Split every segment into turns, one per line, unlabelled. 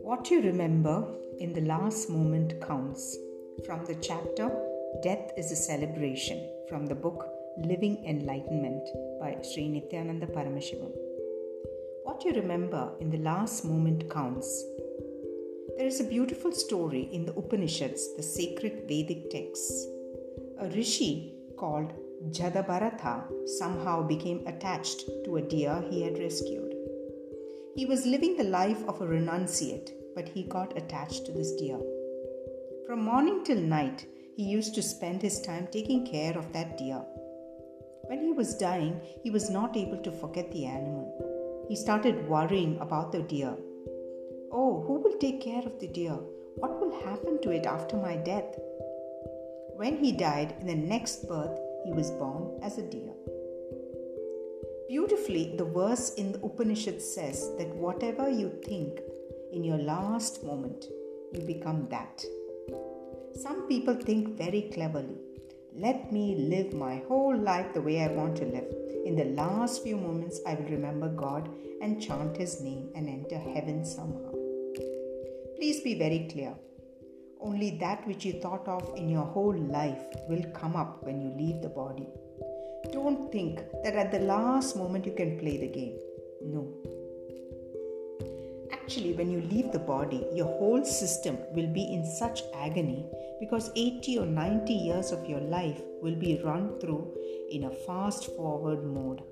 What you remember in the last moment counts. From the chapter Death is a Celebration from the book Living Enlightenment by Sri Nithyananda Paramashivam. What you remember in the last moment counts. There is a beautiful story in the Upanishads, the sacred Vedic texts. A rishi called Jadabharatha somehow became attached to a deer he had rescued. He was living the life of a renunciate but he got attached to this deer. From morning till night, he used to spend his time taking care of that deer. When he was dying, he was not able to forget the animal. He started worrying about the deer. Oh, who will take care of the deer? What will happen to it after my death? When he died, in the next birth, he was born as a deer. Beautifully, the verse in the Upanishad says that whatever you think in your last moment, you become that. Some people think very cleverly. Let me live my whole life the way I want to live. In the last few moments, I will remember God and chant His name and enter heaven somehow. Please be very clear. Only that which you thought of in your whole life will come up when you leave the body. Don't think that at the last moment you can play the game. No, Actually, when you leave the body, your whole system will be in such agony because 80 or 90 years of your life will be run through in a fast forward mode.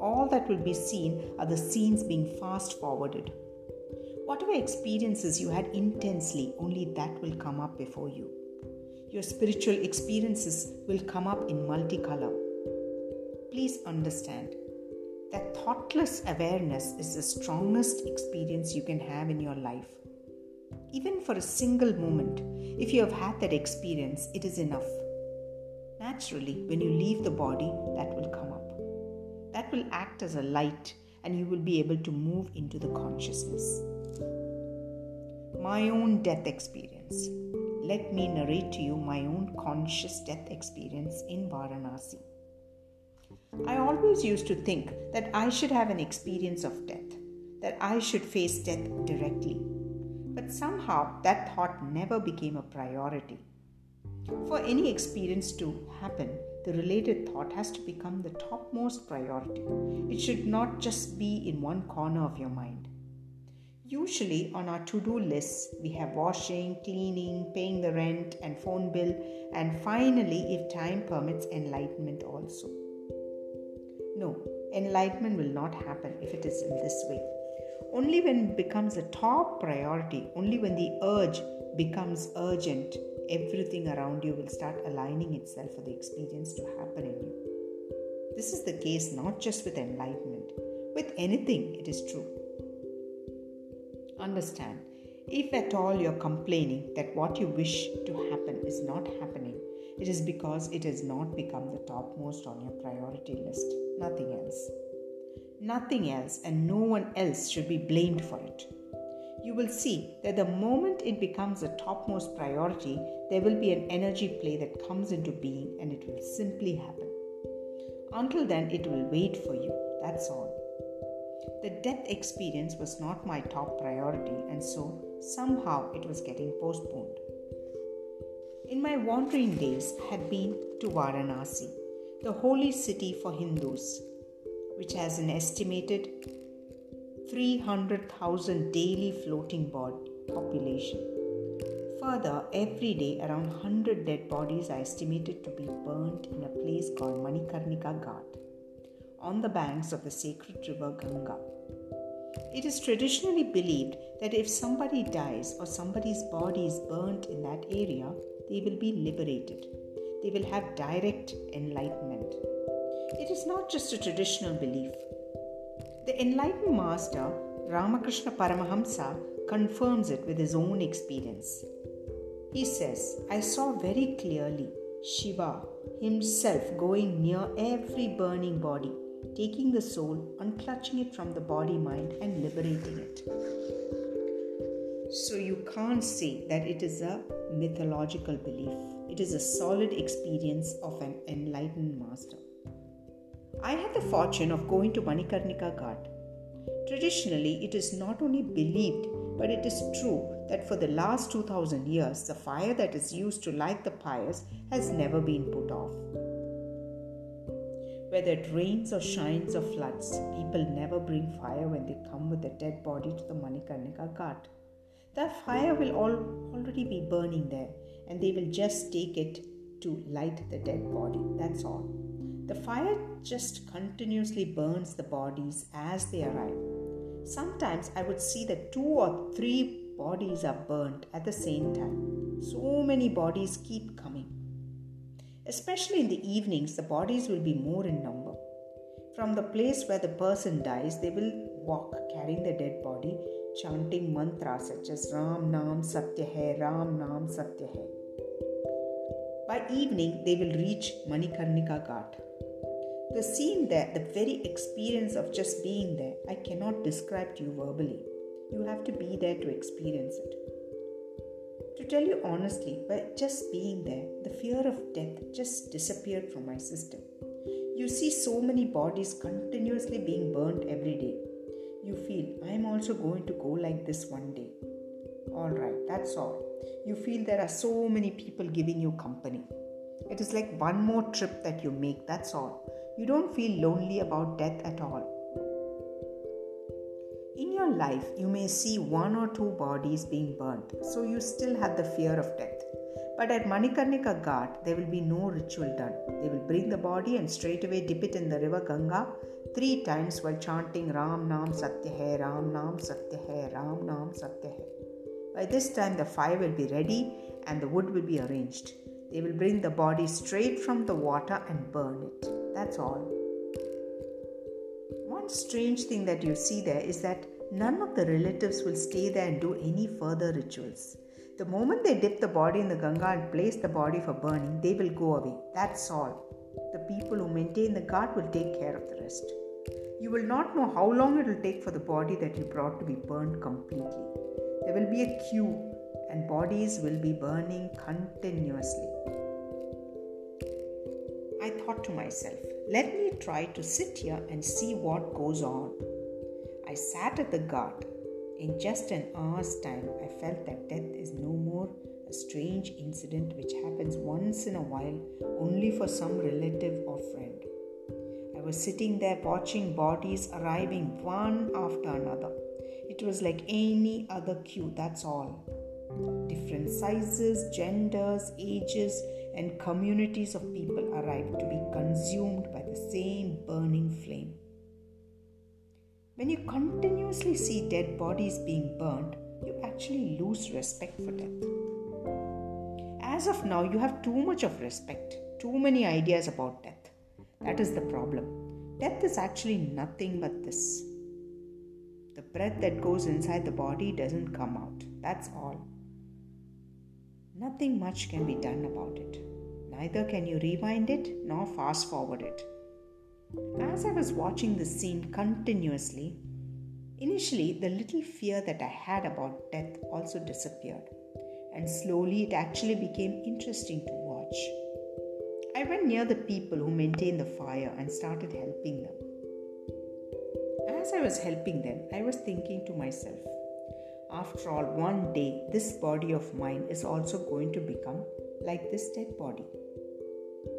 All that will be seen are the scenes being fast forwarded. Whatever experiences you had intensely, only that will come up before you. Your spiritual experiences will come up in multicolor. Please understand that thoughtless awareness is the strongest experience you can have in your life. Even for a single moment, if you have had that experience, it is enough. Naturally, when you leave the body, that will come up. That will act as a light and you will be able to move into the consciousness. My own death experience. Let me narrate to you my own conscious death experience in Varanasi. I always used to think that I should have an experience of death, that I should face death directly. But somehow that thought never became a priority. For any experience to happen, the related thought has to become the topmost priority. It should not just be in one corner of your mind. Usually, on our to do lists, we have washing, cleaning, paying the rent, and phone bill, and finally, if time permits, enlightenment also. No, enlightenment will not happen if it is in this way. Only when it becomes a top priority, only when the urge becomes urgent, everything around you will start aligning itself for the experience to happen in you. This is the case not just with enlightenment, with anything, it is true. Understand, if at all you're complaining that what you wish to happen is not happening, it is because it has not become the topmost on your priority list. Nothing else. Nothing else, and no one else should be blamed for it. You will see that the moment it becomes a topmost priority, there will be an energy play that comes into being and it will simply happen. Until then, it will wait for you. That's all. The death experience was not my top priority, and so somehow it was getting postponed in my wandering days I had been to Varanasi, the holy city for Hindus, which has an estimated 300,000 daily floating body population. Further, every day around 100 dead bodies are estimated to be burnt in a place called Manikarnika Ghat on the banks of the sacred river Ganga. It is traditionally believed that if somebody dies or somebody's body is burnt in that area, they will be liberated. They will have direct enlightenment. It is not just a traditional belief. The enlightened master, Ramakrishna Paramahamsa, confirms it with his own experience. He says, I saw very clearly Shiva himself going near every burning body, taking the soul, unclutching it from the body mind, and liberating it. So you can't say that it is a mythological belief, it is a solid experience of an enlightened master. I had the fortune of going to Manikarnika Ghat. Traditionally, it is not only believed but it is true that for the last 2000 years, the fire that is used to light the pyres has never been put off. Whether it rains or shines or floods, people never bring fire when they come with a dead body to the Manikarnika Ghat. The fire will all, already be burning there and they will just take it to light the dead body. That's all. The fire just continuously burns the bodies as they arrive. Sometimes I would see that two or three bodies are burnt at the same time. So many bodies keep coming. Especially in the evenings, the bodies will be more in number. From the place where the person dies, they will walk carrying the dead body, chanting mantras such as Ram Nam Satya Hai, Ram Nam Satya Hai. By evening, they will reach Manikarnika Ghat. The scene there, the very experience of just being there, I cannot describe to you verbally. You have to be there to experience it. To tell you honestly, by just being there, the fear of death just disappeared from my system. You see so many bodies continuously being burnt every day. You feel, I am also going to go like this one day. Alright, that's all. You feel there are so many people giving you company. It is like one more trip that you make, that's all you don't feel lonely about death at all. Your life, you may see one or two bodies being burnt, so you still have the fear of death. But at Manikarnika Ghat, there will be no ritual done. They will bring the body and straight away dip it in the river Ganga three times while chanting Ram Nam Satya Hai, Ram Nam Satya Hai, Ram Nam Satya Hai. By this time, the fire will be ready and the wood will be arranged. They will bring the body straight from the water and burn it. That's all. One strange thing that you see there is that none of the relatives will stay there and do any further rituals. The moment they dip the body in the Ganga and place the body for burning, they will go away. That's all. The people who maintain the ghat will take care of the rest. You will not know how long it will take for the body that you brought to be burned completely. There will be a queue and bodies will be burning continuously. I thought to myself, let me try to sit here and see what goes on. I sat at the ghat. In just an hour's time, I felt that death is no more a strange incident which happens once in a while only for some relative or friend. I was sitting there watching bodies arriving one after another. It was like any other queue, that's all. Different sizes, genders, ages, and communities of people arrived to be consumed by the same burning flame. When you continuously see dead bodies being burnt, you actually lose respect for death. As of now, you have too much of respect, too many ideas about death. That is the problem. Death is actually nothing but this. The breath that goes inside the body doesn't come out. That's all nothing much can be done about it. Neither can you rewind it nor fast forward it. As I was watching this scene continuously, initially the little fear that I had about death also disappeared, and slowly it actually became interesting to watch. I went near the people who maintained the fire and started helping them. As I was helping them, I was thinking to myself, after all, one day this body of mine is also going to become like this dead body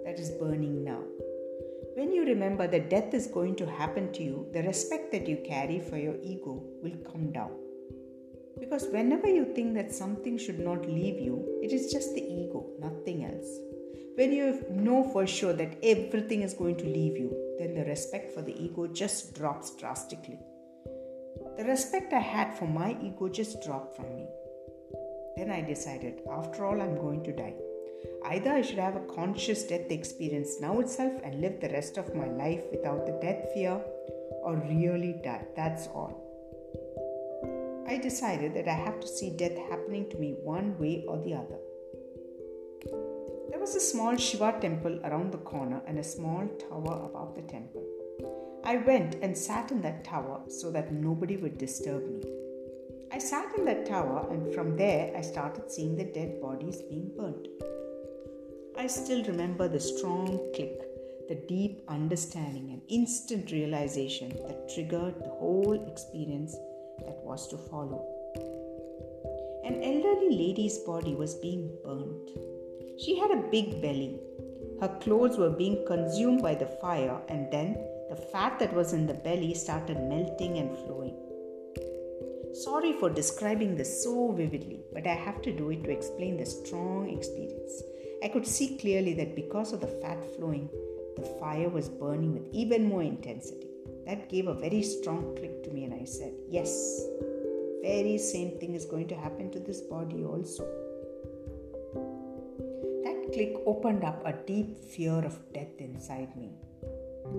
that is burning now. When you remember that death is going to happen to you, the respect that you carry for your ego will come down. Because whenever you think that something should not leave you, it is just the ego, nothing else. When you know for sure that everything is going to leave you, then the respect for the ego just drops drastically. The respect I had for my ego just dropped from me. Then I decided, after all, I'm going to die. Either I should have a conscious death experience now itself and live the rest of my life without the death fear, or really die. That's all. I decided that I have to see death happening to me one way or the other. There was a small Shiva temple around the corner and a small tower above the temple. I went and sat in that tower so that nobody would disturb me. I sat in that tower, and from there I started seeing the dead bodies being burnt. I still remember the strong click, the deep understanding and instant realization that triggered the whole experience that was to follow. An elderly lady's body was being burnt. She had a big belly. Her clothes were being consumed by the fire, and then the fat that was in the belly started melting and flowing. Sorry for describing this so vividly, but I have to do it to explain the strong experience. I could see clearly that because of the fat flowing, the fire was burning with even more intensity. That gave a very strong click to me, and I said, Yes, very same thing is going to happen to this body also. That click opened up a deep fear of death inside me.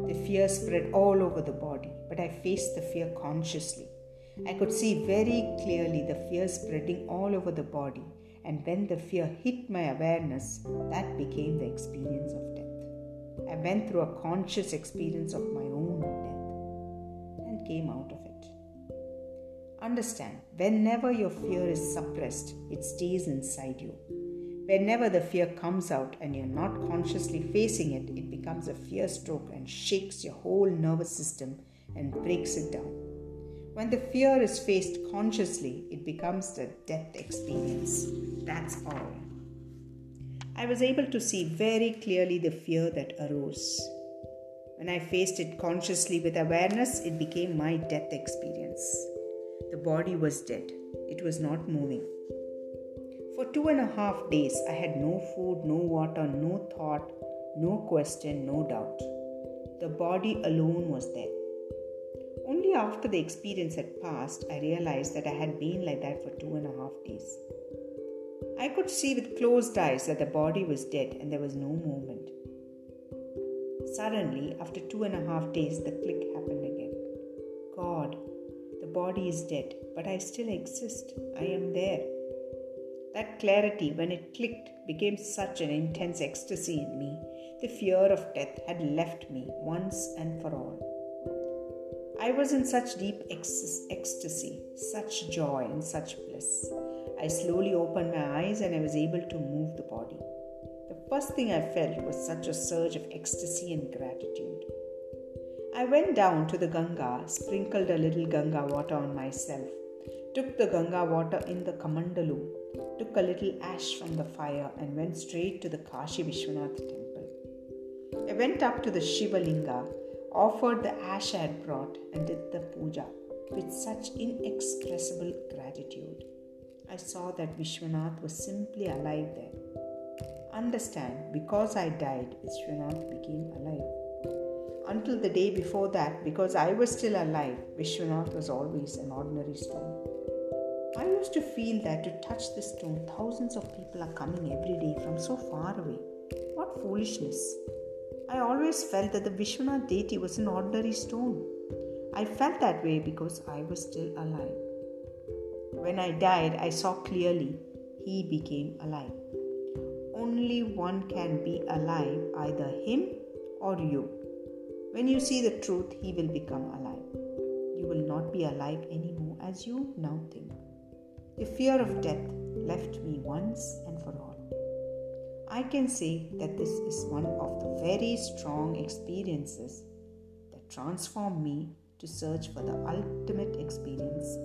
The fear spread all over the body, but I faced the fear consciously. I could see very clearly the fear spreading all over the body, and when the fear hit my awareness, that became the experience of death. I went through a conscious experience of my own death and came out of it. Understand, whenever your fear is suppressed, it stays inside you. Whenever the fear comes out and you're not consciously facing it, it becomes a fear stroke and shakes your whole nervous system and breaks it down. When the fear is faced consciously, it becomes the death experience. That's all. I was able to see very clearly the fear that arose. When I faced it consciously with awareness, it became my death experience. The body was dead, it was not moving. For two and a half days, I had no food, no water, no thought, no question, no doubt. The body alone was there. Only after the experience had passed, I realized that I had been like that for two and a half days. I could see with closed eyes that the body was dead and there was no movement. Suddenly, after two and a half days, the click happened again. God, the body is dead, but I still exist. I am there. That clarity, when it clicked, became such an intense ecstasy in me. The fear of death had left me once and for all. I was in such deep ecstasy, such joy, and such bliss. I slowly opened my eyes and I was able to move the body. The first thing I felt was such a surge of ecstasy and gratitude. I went down to the Ganga, sprinkled a little Ganga water on myself, took the Ganga water in the Kamandalu, took a little ash from the fire, and went straight to the Kashi Vishwanath temple. I went up to the Shiva Linga, offered the ash I had brought, and did the puja with such inexpressible gratitude. I saw that Vishwanath was simply alive there. Understand, because I died, Vishwanath became alive. Until the day before that, because I was still alive, Vishwanath was always an ordinary stone. I used to feel that to touch this stone, thousands of people are coming every day from so far away. What foolishness! I always felt that the Vishwanath deity was an ordinary stone. I felt that way because I was still alive. When I died, I saw clearly he became alive. Only one can be alive, either him or you. When you see the truth, He will become alive. You will not be alive anymore as you now think. The fear of death left me once and for all. I can say that this is one of the very strong experiences that transformed me to search for the ultimate experience.